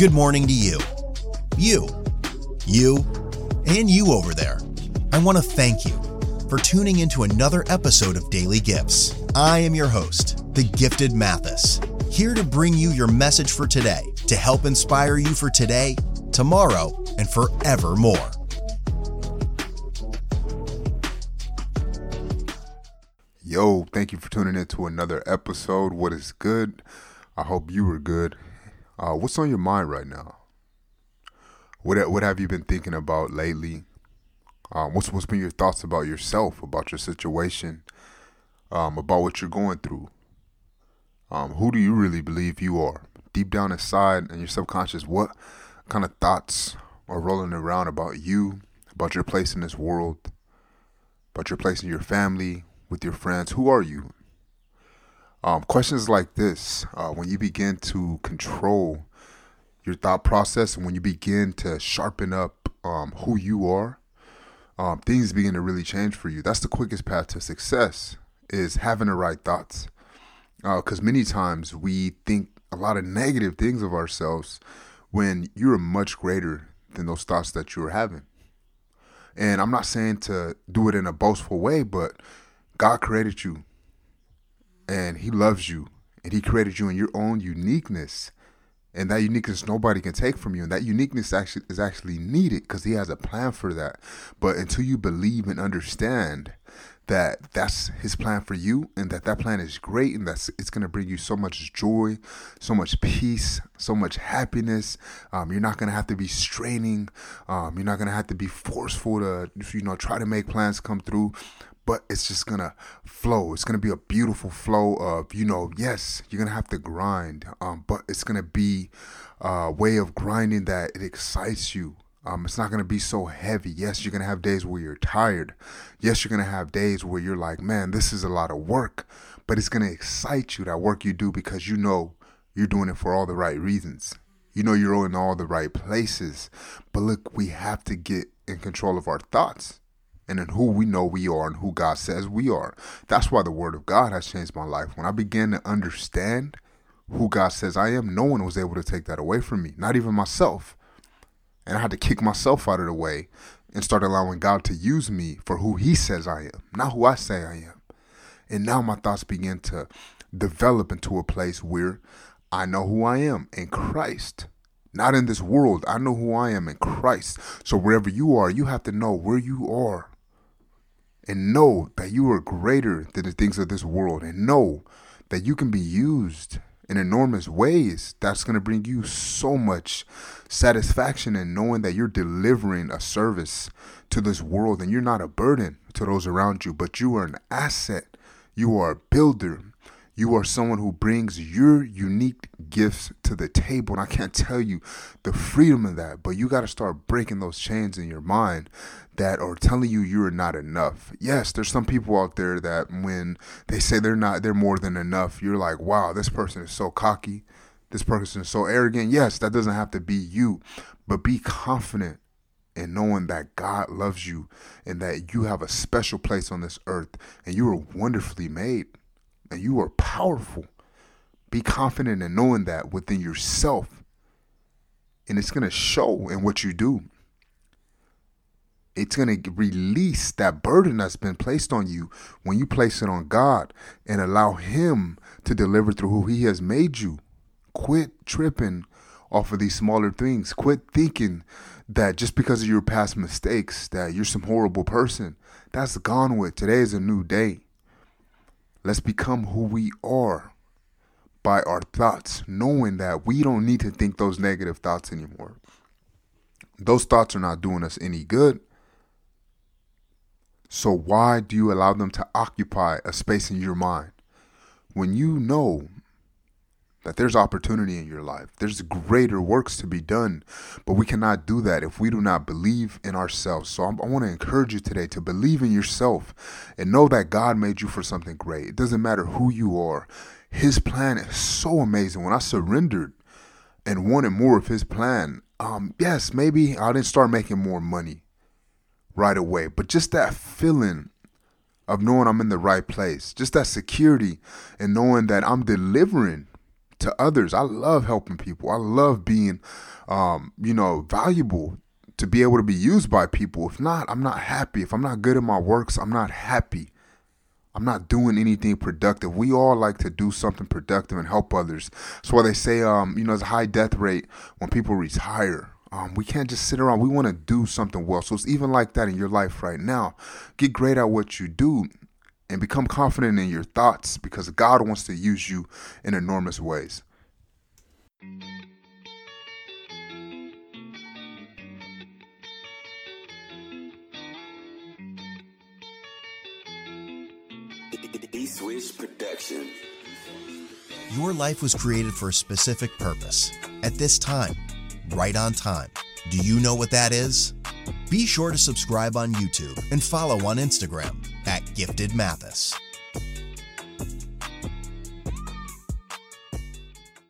Good morning to you. You. You. And you over there. I want to thank you for tuning into another episode of Daily Gifts. I am your host, the Gifted Mathis, here to bring you your message for today to help inspire you for today, tomorrow, and forevermore. Yo, thank you for tuning in to another episode. What is good? I hope you were good. Uh, what's on your mind right now? What what have you been thinking about lately? Um, what's what's been your thoughts about yourself, about your situation, um, about what you're going through? Um, who do you really believe you are? Deep down inside in your subconscious, what kind of thoughts are rolling around about you, about your place in this world, about your place in your family, with your friends? Who are you? Um, questions like this, uh, when you begin to control your thought process and when you begin to sharpen up um, who you are, um, things begin to really change for you. That's the quickest path to success is having the right thoughts. Because uh, many times we think a lot of negative things of ourselves when you're much greater than those thoughts that you're having. And I'm not saying to do it in a boastful way, but God created you and He loves you and He created you in your own uniqueness and that uniqueness nobody can take from you and that uniqueness actually is actually needed because he has a plan for that. But until you believe and understand that that's his plan for you and that that plan is great and that's it's going to bring you so much joy so much peace so much happiness um, you're not going to have to be straining um, you're not going to have to be forceful to you know try to make plans come through but it's just gonna flow. It's gonna be a beautiful flow of, you know, yes, you're gonna have to grind, um, but it's gonna be a way of grinding that it excites you. Um, it's not gonna be so heavy. Yes, you're gonna have days where you're tired. Yes, you're gonna have days where you're like, man, this is a lot of work, but it's gonna excite you that work you do because you know you're doing it for all the right reasons. You know you're in all the right places. But look, we have to get in control of our thoughts and in who we know we are and who God says we are. That's why the word of God has changed my life. When I began to understand who God says I am, no one was able to take that away from me, not even myself. And I had to kick myself out of the way and start allowing God to use me for who He says I am, not who I say I am. And now my thoughts begin to develop into a place where I know who I am in Christ not in this world. I know who I am in Christ. So wherever you are, you have to know where you are and know that you are greater than the things of this world and know that you can be used in enormous ways that's going to bring you so much satisfaction in knowing that you're delivering a service to this world and you're not a burden to those around you but you are an asset. You are a builder you are someone who brings your unique gifts to the table. And I can't tell you the freedom of that, but you got to start breaking those chains in your mind that are telling you you're not enough. Yes, there's some people out there that when they say they're not, they're more than enough, you're like, wow, this person is so cocky. This person is so arrogant. Yes, that doesn't have to be you, but be confident in knowing that God loves you and that you have a special place on this earth and you are wonderfully made and you are powerful. Be confident in knowing that within yourself. And it's going to show in what you do. It's going to release that burden that's been placed on you when you place it on God and allow Him to deliver through who He has made you. Quit tripping off of these smaller things. Quit thinking that just because of your past mistakes that you're some horrible person. That's gone with. Today is a new day. Let's become who we are by our thoughts, knowing that we don't need to think those negative thoughts anymore. Those thoughts are not doing us any good. So, why do you allow them to occupy a space in your mind when you know that there's opportunity in your life. There's greater works to be done, but we cannot do that if we do not believe in ourselves. So I want to encourage you today to believe in yourself and know that God made you for something great. It doesn't matter who you are. His plan is so amazing. When I surrendered and wanted more of his plan, um, yes, maybe I didn't start making more money right away, but just that feeling of knowing I'm in the right place, just that security and knowing that I'm delivering to others. I love helping people. I love being, um, you know, valuable to be able to be used by people. If not, I'm not happy. If I'm not good at my works, I'm not happy. I'm not doing anything productive. We all like to do something productive and help others. That's why they say, um, you know, there's a high death rate when people retire. Um, we can't just sit around. We want to do something well. So it's even like that in your life right now. Get great at what you do and become confident in your thoughts because God wants to use you in enormous ways. Swish Production. Your life was created for a specific purpose at this time, right on time. Do you know what that is? Be sure to subscribe on YouTube and follow on Instagram at Gifted Mathis.